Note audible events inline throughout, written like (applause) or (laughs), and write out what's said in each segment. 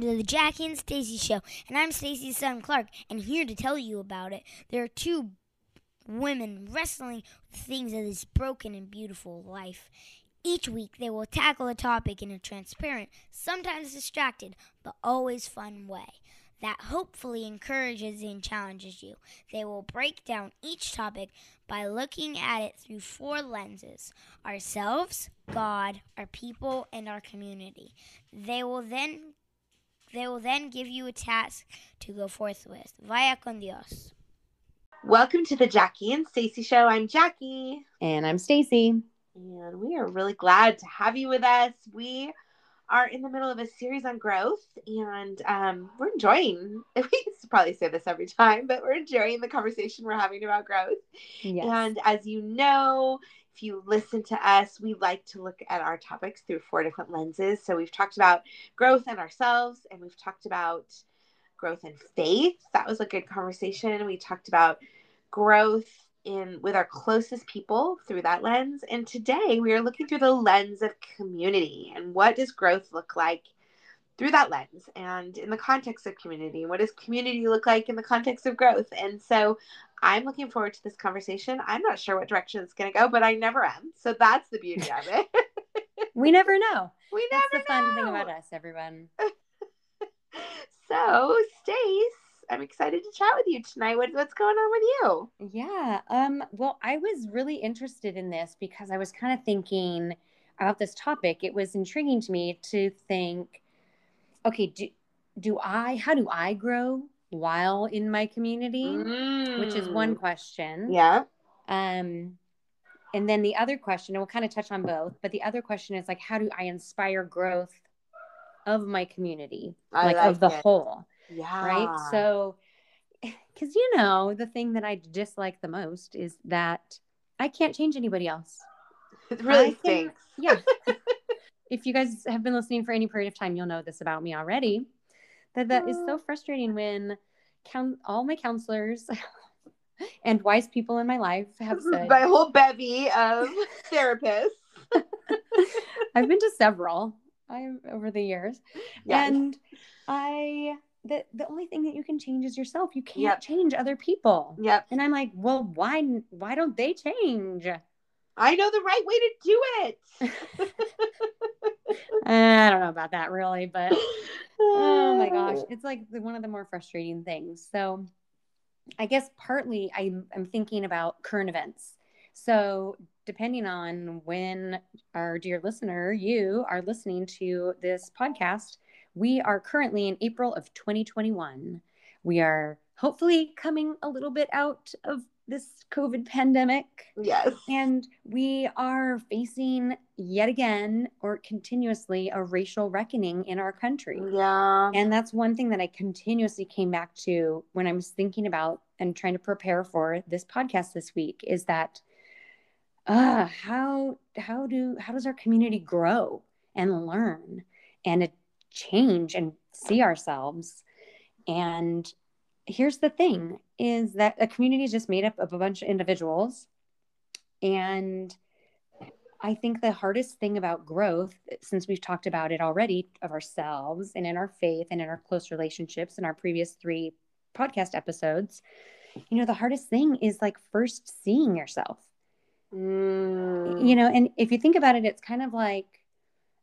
Welcome to the Jackie and Stacey Show, and I'm Stacey's son Clark, and here to tell you about it. There are two women wrestling with things of this broken and beautiful life. Each week, they will tackle a topic in a transparent, sometimes distracted, but always fun way that hopefully encourages and challenges you. They will break down each topic by looking at it through four lenses ourselves, God, our people, and our community. They will then they will then give you a task to go forth with. Vaya con Dios. Welcome to the Jackie and Stacey Show. I'm Jackie. And I'm Stacey. And we are really glad to have you with us. We are in the middle of a series on growth and um, we're enjoying (laughs) we used to probably say this every time but we're enjoying the conversation we're having about growth yes. and as you know if you listen to us we like to look at our topics through four different lenses. So we've talked about growth and ourselves and we've talked about growth and faith. That was a good conversation. We talked about growth in with our closest people through that lens. And today we are looking through the lens of community and what does growth look like through that lens and in the context of community what does community look like in the context of growth and so i'm looking forward to this conversation i'm not sure what direction it's going to go but i never am so that's the beauty of it (laughs) we never know we never that's the know. fun thing about us everyone (laughs) so stace I'm excited to chat with you tonight. What, what's going on with you? Yeah. Um, well, I was really interested in this because I was kind of thinking about this topic. It was intriguing to me to think, okay, do, do I, how do I grow while in my community? Mm. Which is one mm. question. Yeah. Um, and then the other question, and we'll kind of touch on both, but the other question is like, how do I inspire growth of my community, like, like of the it. whole? Yeah. Right. So, (laughs) because you know, the thing that I dislike the most is that I can't change anybody else. It really stinks. yeah. (laughs) if you guys have been listening for any period of time, you'll know this about me already. That that is so frustrating when count all my counselors (laughs) and wise people in my life have (laughs) said my whole bevy of (laughs) therapists. I've been to several I over the years. Yes. And I the the only thing that you can change is yourself. You can't yep. change other people. Yep. And I'm like, well, why why don't they change? I know the right way to do it. I don't know about that really, but oh my gosh, oh. it's like one of the more frustrating things. So, I guess partly I'm, I'm thinking about current events. So, depending on when our dear listener, you are listening to this podcast, we are currently in April of 2021. We are hopefully coming a little bit out of this COVID pandemic. Yes. And we are facing yet again or continuously a racial reckoning in our country. Yeah. And that's one thing that I continuously came back to when I was thinking about and trying to prepare for this podcast this week is that uh how how do how does our community grow and learn and change and see ourselves. And here's the thing is that a community is just made up of a bunch of individuals. And I think the hardest thing about growth, since we've talked about it already of ourselves and in our faith and in our close relationships in our previous three podcast episodes, you know, the hardest thing is like first seeing yourself. Mm. You know, and if you think about it, it's kind of like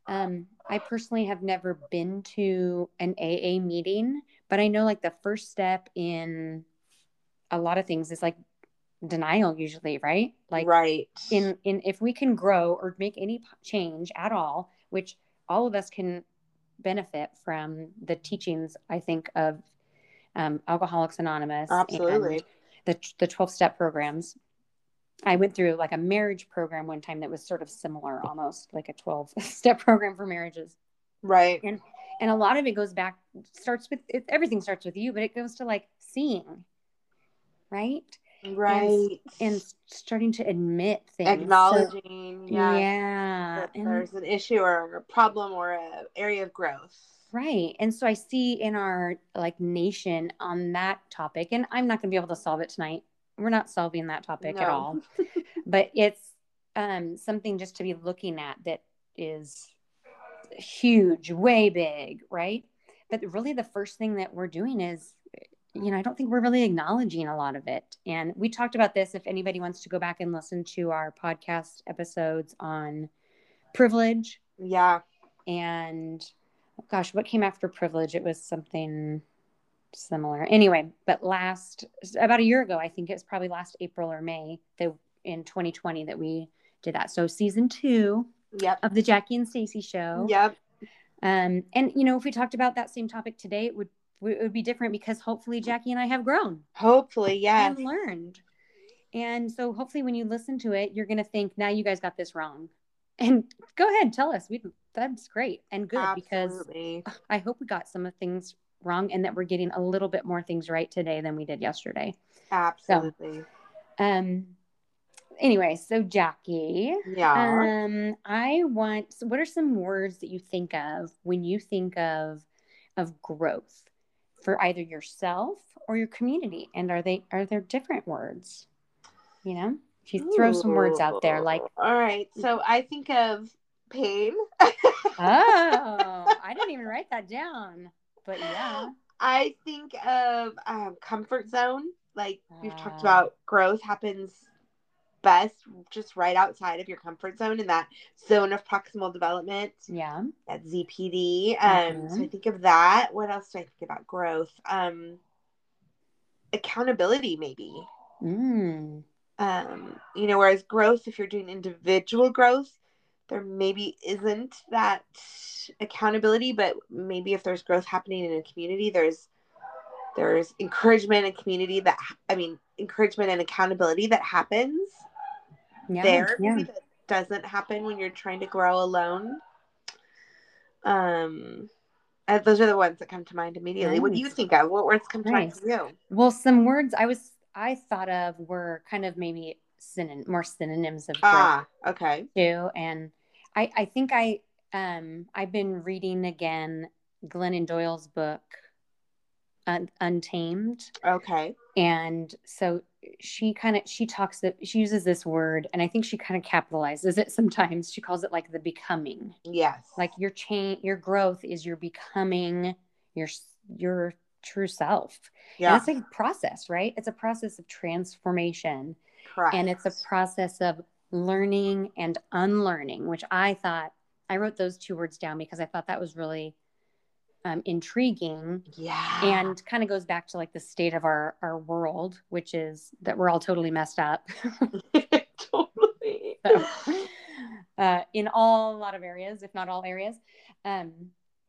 um, I personally have never been to an AA meeting, but I know like the first step in a lot of things is like denial usually, right? Like right. In in if we can grow or make any change at all, which all of us can benefit from the teachings, I think of um, Alcoholics Anonymous, absolutely, the the twelve step programs. I went through like a marriage program one time that was sort of similar, almost like a 12 (laughs) step program for marriages. Right. And and a lot of it goes back starts with it, everything starts with you, but it goes to like seeing. Right? Right. And, and starting to admit things. Acknowledging. So, yeah. Yeah. And, there's an issue or a problem or an area of growth. Right. And so I see in our like nation on that topic, and I'm not going to be able to solve it tonight we're not solving that topic no. at all (laughs) but it's um, something just to be looking at that is huge way big right but really the first thing that we're doing is you know i don't think we're really acknowledging a lot of it and we talked about this if anybody wants to go back and listen to our podcast episodes on privilege Yeah. and gosh what came after privilege it was something similar anyway but last about a year ago i think it was probably last april or may that in 2020 that we did that so season two Yep. of the jackie and stacey show Yep. um, and you know, if we talked about that same topic today, it would it would be different because hopefully Jackie and I have grown Hopefully, (laughs) yes. and learned. And so hopefully when you listen to it, you're gonna think, now you guys got this wrong. And go ahead, tell us. We that's great and good because I hope we got some of things wrong and that we're getting a little bit more things right today than we did yesterday. Absolutely. Um anyway, so Jackie, yeah. um, I want. So what are some words that you think of when you think of of growth for either yourself or your community? And are they are there different words? You know, if you throw some words out there, like All right. So I think of pain. (laughs) oh, I didn't even write that down, but yeah, I think of um, comfort zone. Like we've talked Ah. about, growth happens best just right outside of your comfort zone in that zone of proximal development, yeah, that ZPD. Um, So I think of that. What else do I think about growth? Um, accountability, maybe. mm, Um, you know, whereas growth, if you're doing individual growth, there maybe isn't that accountability, but maybe if there's growth happening in a community, there's there's encouragement and community that I mean encouragement and accountability that happens yeah, there yeah. that doesn't happen when you're trying to grow alone. Um uh, those are the ones that come to mind immediately. What do you think of? What words come to mind Nice. for you? Well, some words I was I thought of were kind of maybe synon- more synonyms of. Ah, okay. too and i i think i um i've been reading again glennon doyle's book Un- untamed Okay. and so she kind of she talks that she uses this word and i think she kind of capitalizes it (laughs) sometimes she calls it like the becoming Yes. like your change your growth is your becoming your your true self yeah. and it's like a process right it's a process of transformation correct. and it's a process of learning and unlearning which i thought i wrote those two words down because i thought that was really um, intriguing yeah. and kind of goes back to like the state of our our world which is that we're all totally messed up (laughs) totally. so, uh, in all a lot of areas if not all areas um,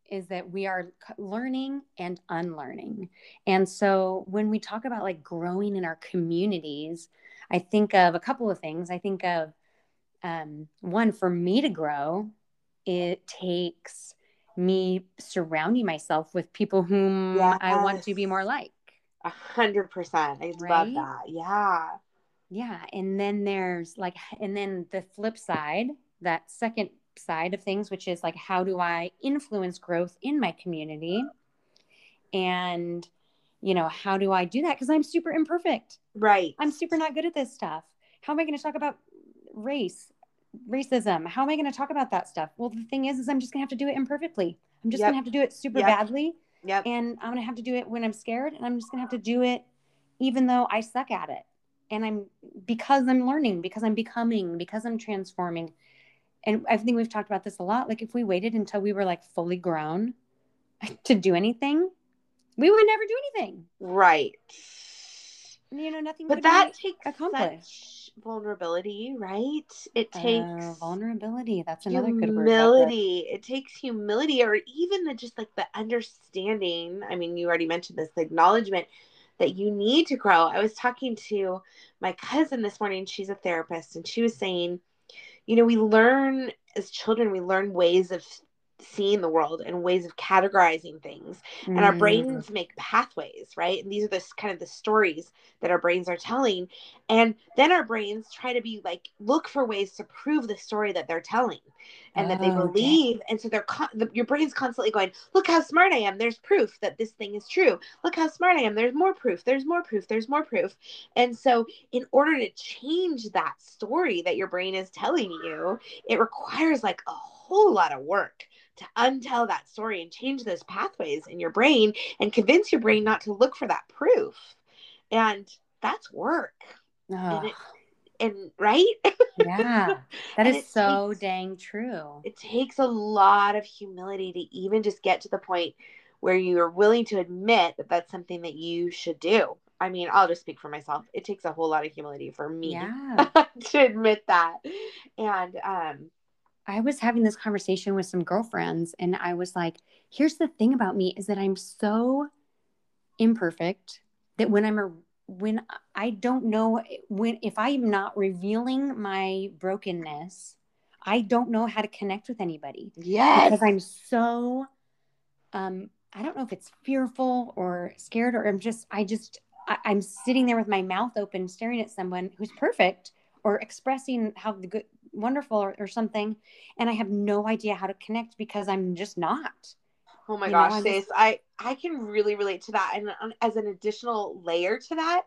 is that we are learning and unlearning and so when we talk about like growing in our communities i think of a couple of things i think of um, one for me to grow it takes me surrounding myself with people whom i want to be more like A hundred percent. I love that. Yeah. Yeah. And then there's like, and then the flip side, that second side of things, which is like, how do I influence growth in my community? And, you know, how do I do that? Because I'm super imperfect. Right. I'm super not good at this stuff. How am I going to talk about race, racism? How am I going to talk about that stuff? Well, the thing is, is I'm just going to have to do it imperfectly. I'm just Yep. going to have to do it super Yep. badly. Yep. And I'm going to have to do it when I'm scared. And I'm just going to have to do it even though I suck at it. And I'm because I'm learning, because I'm becoming, because I'm transforming. And I think we've talked about this a lot. Like if we waited until we were like fully grown (laughs) to do anything, we would never do anything. Right. You know, nothing But that takes accomplished. such vulnerability, right? It takes Uh, vulnerability. That's another good word. humility. It takes humility, or even the just like the understanding. I mean, you already mentioned this, the acknowledgement that you need to grow. I was talking to my cousin this morning. She's a therapist, and she was saying, you know, we learn as children, we learn ways of seeing the world and ways of categorizing things. This. and our Mm, brains make pathways right? And these are the kind of the stories that our brains are telling. And then our brains try to be like look for ways to prove the story that they're telling and that they Oh, okay. believe. And so they're con- the, your brain's constantly going look how smart i am. There's proof that this thing is true. Look how smart i am. There's more proof. There's more proof. There's more proof. And so in order to change that story that your brain is telling you it requires like a whole lot of work to untell that story and change those pathways in your brain and convince your brain not to look for that proof. And that's work. And, it, and right? (laughs) yeah, that is so takes- dang true. it takes a lot of humility to even just get to the point where you're willing to admit that that's something that you should do. I mean, I'll just speak for myself. It takes a whole lot of humility for me Yeah. (laughs) to admit that. And um I was having this conversation with some girlfriends, and I was like, here's the thing about me is that I'm so imperfect that when I'm a when I don't know when if I'm not revealing my brokenness, I don't know how to connect with anybody yes. because I'm so um I don't know if it's fearful or scared or I'm just I just I, I'm sitting there with my mouth open staring at someone who's perfect or expressing how the good wonderful or, or something and I have no idea how to connect because I'm just not. Oh my You gosh, I'm Stace, I I can really relate to that, and um, as an additional layer to that,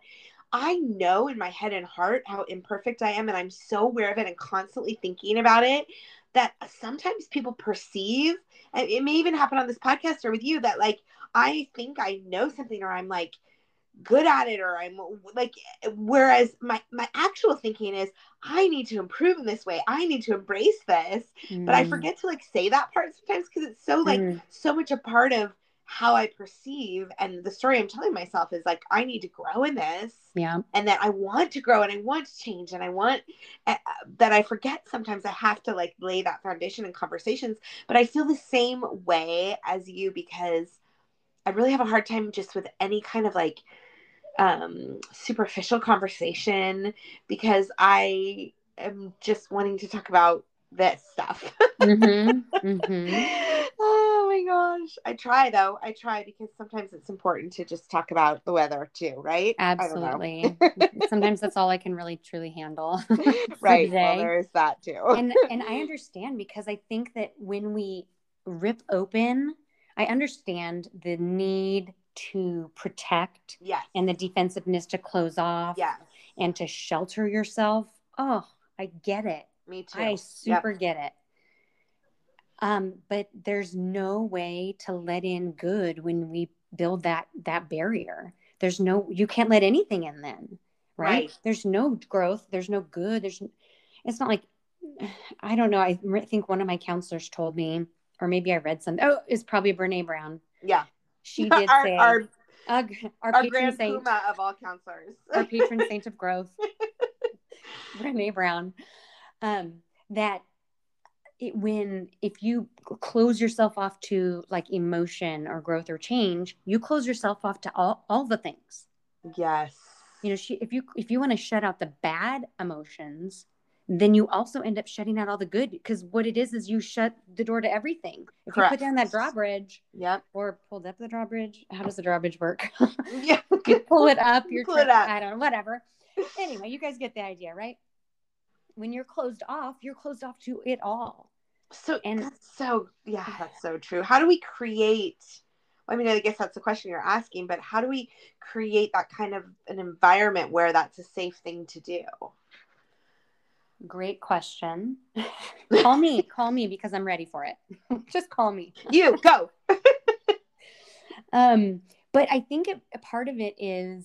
I know in my head and heart how imperfect I am, and I'm so aware of it and constantly thinking about it. That sometimes people perceive, and it may even happen on this podcast or with you, that like I think I know something, or I'm like good at it, or I'm like, whereas my my actual thinking is I need to improve in this way, I need to embrace this, but I Mm, forget to like say that part sometimes because it's so like mm, so much a part of how I perceive. And the story I'm telling myself is like I need to grow in this yeah. and that I want to grow and I want to change and I want uh, that I forget sometimes I have to like lay that foundation in conversations. But I feel the same way as you because I really have a hard time just with any kind of like um superficial conversation because I am just wanting to talk about this stuff. Mhm, mhm. (laughs) oh my gosh. I try though. I try because sometimes it's important to just talk about the weather too, right? I don't know. Absolutely. (laughs) Sometimes that's all I can really truly handle. (laughs) right. Well, there is that too. and and I understand because I think that when we rip open, I understand the need to protect yes. and the defensiveness to close off yes. and to shelter yourself. Oh, I get it. Me too. I Yep. super get it. Um, but there's no way to let in good when we build that that barrier. There's no you can't let anything in then, right? Right. There's no growth. There's no good. There's it's not like (sighs) I don't know. I think one of my counselors told me, or maybe I read something. Oh, it's probably Brene Brown. Yeah. She (laughs) did our, say our, our, our, our patron saint puma of all counselors. our patron (laughs) saint of growth, (laughs) Brene Brown, um, that it, when if you close yourself off to like emotion or growth or change, you close yourself off to all, all the things. yes. You know, she, if you if you want to shut out the bad emotions, then you also end up shutting out all the good because what it is is you shut the door to everything. If you put down that drawbridge Yep. or pulled up the drawbridge, how does the drawbridge work? (laughs) Yeah. you pull it up, you're Pull it up. I don't know, whatever. Anyway, you guys get the idea, right? When you're closed off, you're closed off to it all. So And- so yeah, that's so true. How do we create? I mean, I guess that's the question you're asking, but how do we create that kind of an environment where that's a safe thing to do? Great question. (laughs) call me, call me because I'm ready for it. (laughs) Just call me. You go. (laughs) Um, but I think a, a part of it is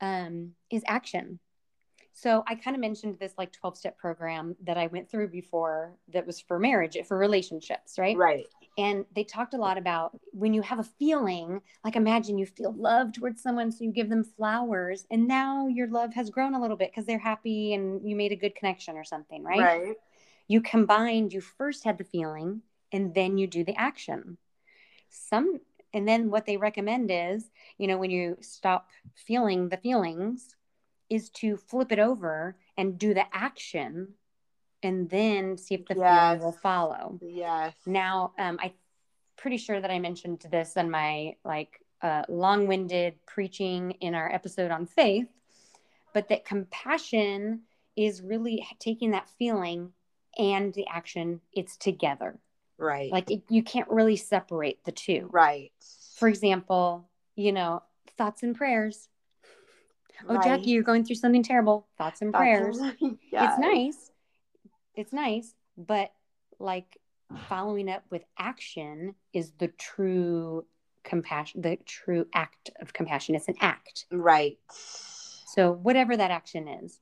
um, is action. So I kind of mentioned this like 12 step program that I went through before that was for marriage, for relationships, right? Right. And they talked a lot about when you have a feeling, like imagine you feel love towards someone, so you give them flowers, and now your love has grown a little bit because they're happy and you made a good connection or something, right? Right. You combined, you first had the feeling, and then you do the action. Some, and then what they recommend is, you know, when you stop feeling the feelings, is to flip it over and do the action, and then see if the Yes. feeling will follow. Yes. Now, um, I'm pretty sure that I mentioned this in my like uh, long-winded preaching in our episode on faith, but that compassion is really taking that feeling and the action. It's together. Right. Like it, you can't really separate the two. right. For example, you know, thoughts and prayers. Oh, Right. Jackie, you're going through something terrible. Thoughts and That's- prayers (laughs) Yes. it's nice it's nice but like following up with action is the true compassion, the true act of compassion. It's an act. Right. So, whatever that action is.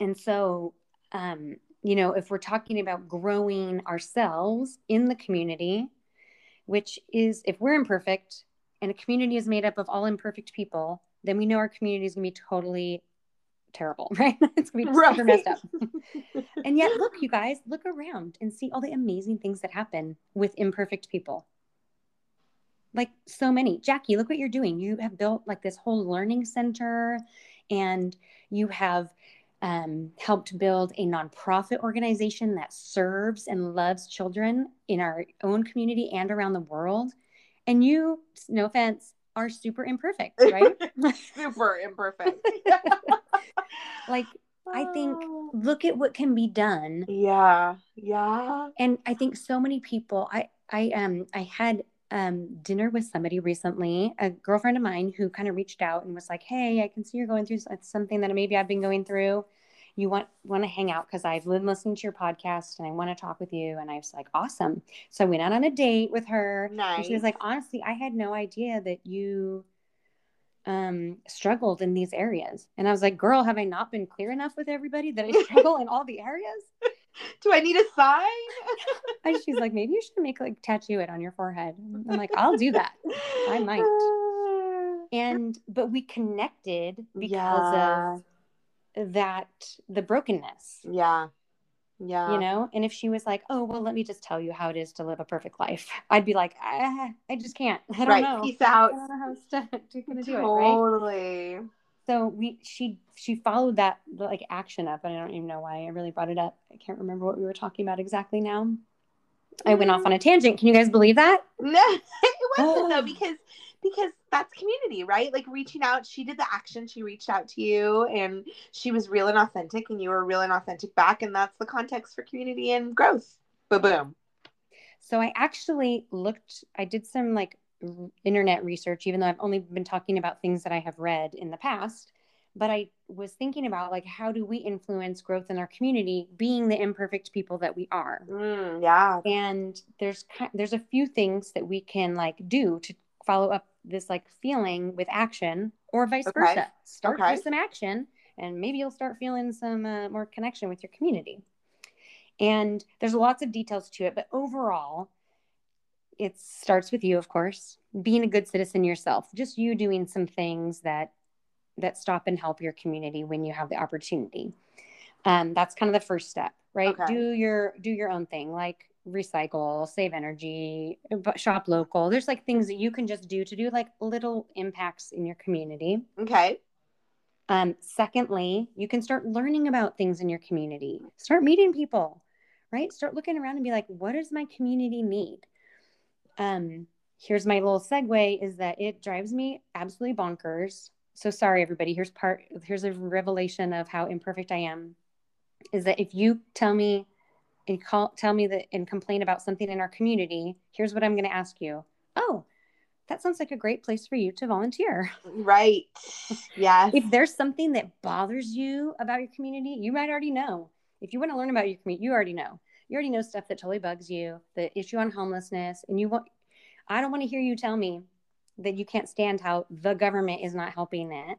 And so, um, you know, if we're talking about growing ourselves in the community, which is if we're imperfect and a community is made up of all imperfect people, then we know our community is going to be totally terrible, (laughs) right? it's going to be Right. super messed up. (laughs) and yet, look, you guys, look around and see all the amazing things that happen with imperfect people. Like so many. Jackie, look what you're doing. You have built like this whole learning center and you have um, helped build a nonprofit organization that serves and loves children in our own community and around the world. And you, no offense, are super imperfect, (laughs) right? Super imperfect. (laughs) like, I think- Oh. look at what can be done Yeah. Yeah. and I think so many people. I I um I had um dinner with somebody recently, a girlfriend of mine who kind of reached out and was like, "Hey, I can see you're going through something that maybe I've been going through. You want want to hang out because I've been listening to your podcast and I want to talk with you." And I was like, "Awesome!" So I went out on a date with her. And she was like, "Honestly, I had no idea that you." um struggled in these areas and i was like girl have i not been clear enough with everybody that i struggle in all the areas (laughs) Do I need a sign? (laughs) and she's like, maybe you should make like tattoo it on your forehead. I'm like, I'll do that. I might. (laughs) And but we connected because Yeah. of that the brokenness, Yeah. Yeah. you know. And if she was like, oh well, let me just tell you how it is to live a perfect life, I'd be like, I, I just can't. (laughs) I don't right. know. Peace I out. don't know how it's (laughs) gonna do it, right? Totally. So we she she followed that like action up, and I don't even know why I really brought it up. I can't remember what we were talking about exactly now. I went off on a mm. tangent. Can you guys believe that? No, (laughs) it wasn't though because because that's community, right? Like reaching out. She did the action. She reached out to you, and she was real and authentic, and you were real and authentic back, and that's the context for community and growth. Boom, boom. So I actually looked, I did some like internet research, even though I've only been talking about things that I have read in the past. But I was thinking about like, how do we influence growth in our community being the imperfect people that we are? Mm, yeah. And there's there's a few things that we can like do to follow up this like feeling with action or vice Okay. versa. Start Okay. with some action and maybe you'll start feeling some uh, more connection with your community. And there's lots of details to it, but overall, it starts with you, of course, being a good citizen yourself. Just you doing some things that that stop and help your community when you have the opportunity. Um, that's kind of the first step, right? Okay. Do your do your own thing, like recycle, save energy, shop local. There's like things that you can just do to do like little impacts in your community. Okay. Um, secondly, you can start learning about things in your community. Start meeting people, right? Start looking around and be like, what does my community need? Um, here's my little segue is that it drives me absolutely bonkers. So sorry, everybody. Here's part, here's a revelation of how imperfect I am. Is that if you tell me and call, tell me that and complain about something in our community, here's what I'm going to ask you. Oh, that sounds like a great place for you to volunteer Right. yeah if there's something that bothers you about your community, you might already know. If you want to learn about your community, you already know. You already know stuff that totally bugs you, the issue on homelessness, and you want. I don't want to hear you tell me that you can't stand how the government is not helping it.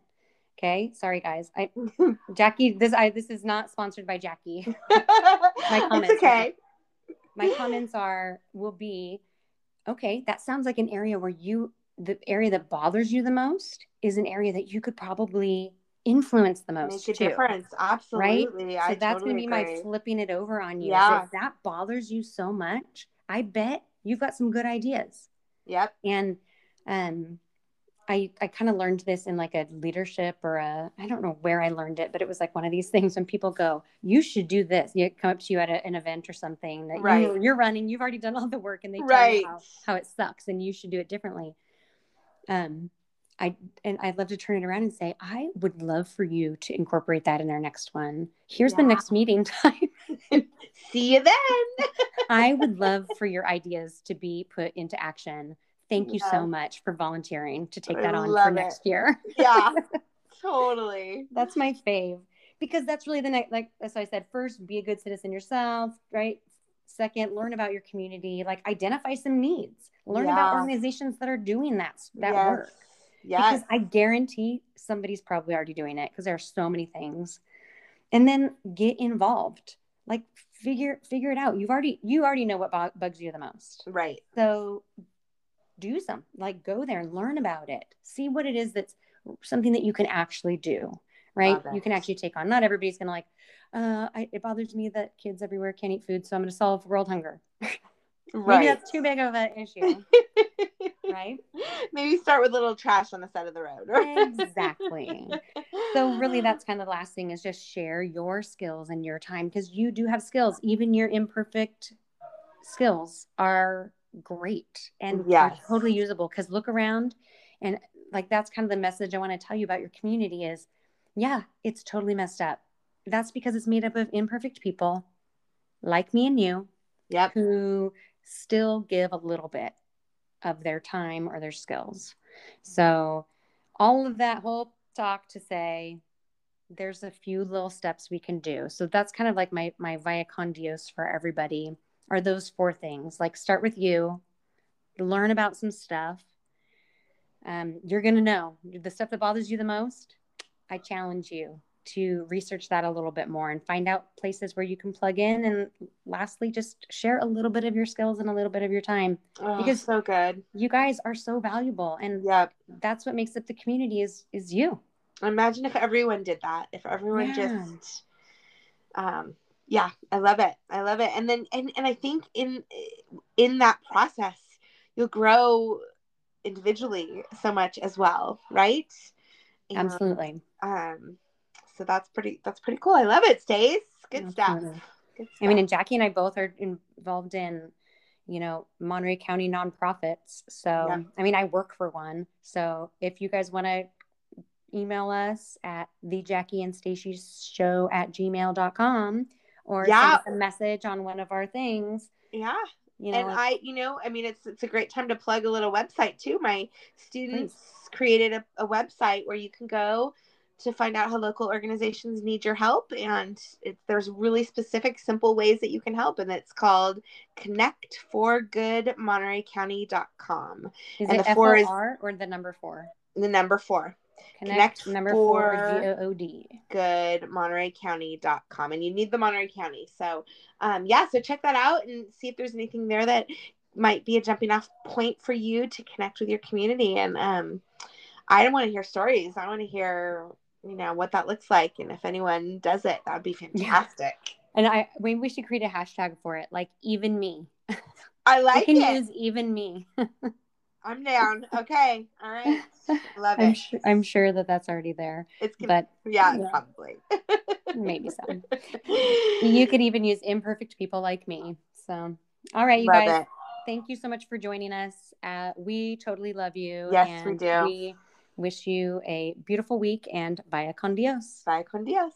Okay, sorry guys. I (laughs) Jackie, this I this is not sponsored by Jackie. (laughs) my comments. It's okay. My comments are will be okay, that sounds like an area where you the area that bothers you the most is an area that you could probably influence the most Make a too. difference. Absolutely. So I that's totally going to be my flipping it over on you. Yeah. If that bothers you so much, I bet you've got some good ideas. Yep. And um, I I kind of learned this in like a leadership or a I don't know where I learned it, but it was like one of these things when people go, "You should do this." You come up to you at a, an event or something that Right. you, you're running, you've already done all the work, and they tell Right. you how, how it sucks and you should do it differently. Um, I and I'd love to turn it around and say, I would love for you to incorporate that in our next one. Here's the next meeting (laughs) time. See you then. (laughs) I would love for your ideas to be put into action. Thank you Yeah. so much for volunteering to take I that on for it. next year. (laughs) yeah. Totally. That's my fave because that's really the next, like, as I said, first, be a good citizen yourself, right? second, learn about your community, like identify some needs, learn Yeah. about organizations that are doing that that yes. work. Yes. Because I guarantee somebody's probably already doing it because there are so many things. And then get involved. Like figure figure it out. You've already you already know what bugs you the most. right. So do some. Like go there and learn about it. See what it is that's something that you can actually do. Right? You can actually take on. Not everybody's going to like uh, I, it bothers me that kids everywhere can't eat food, so I'm going to solve world hunger. (laughs) Maybe Right. that's too big of an issue, (laughs) right? Maybe start with a little trash on the side of the road. Exactly. So really (laughs) that's kind of the last thing is just share your skills and your time because you do have skills. Even your imperfect skills are great and Yes. totally usable because look around and like that's kind of the message I want to tell you about your community is yeah, it's totally messed up. That's because it's made up of imperfect people like me and you Yep. who still give a little bit of their time or their skills. So, all of that whole talk to say there's a few little steps we can do. So that's kind of like my my vaya con Dios for everybody are those four things. Like start with you, learn about some stuff. Um, you're gonna know the stuff that bothers you the most. I challenge you to research that a little bit more and find out places where you can plug in. And lastly, just share a little bit of your skills and a little bit of your time. Oh, Because- so good. You guys are so valuable, and Yep. that's what makes up the community is is you. Imagine if everyone did that. If everyone Yeah. just um yeah, I love it. I love it. And then and and I think in in that process you'll grow individually so much as well, right? And, Absolutely. Um so that's pretty that's pretty cool. I love it, Stace. Good stuff. Good I mean, and Jackie and I both are involved in, you know, Monterey County nonprofits. So, Yeah. I mean, I work for one. So, if you guys want to email us at the Jackie and Stacey show at gmail.com or Yeah. a message on one of our things, yeah. you know, and I, you know, I mean, it's it's a great time to plug a little website too. My students created a, a website where you can go to find out how local organizations need your help, and it, there's really specific, simple ways that you can help, and it's called connectforgoodmontereycounty.com. is and it the F O four is- or the number four? The number four, Connect, Connect number four for- G O O D. goodmontereycounty.com, and you need the Monterey County. So, um, yeah, so check that out and see if there's anything there that might be a jumping off point for you to connect with your community. And um, I don't want to hear stories. I want to hear, you know, what that looks like, and if anyone does it, that'd be fantastic. And I, maybe we should create a hashtag for it, like even me. I like can (laughs) it. use even me. (laughs) I'm down. Okay, all right, (laughs) love I'm it. sure, I'm sure that that's already there, It's gonna, but yeah, yeah. probably. maybe so. (laughs) You could even use imperfect people like me. So, all right, you Love guys, it. thank you so much for joining us. Uh, we totally love you. Yes, we do. We wish you a beautiful week and vaya con Dios. Bye, con Dios.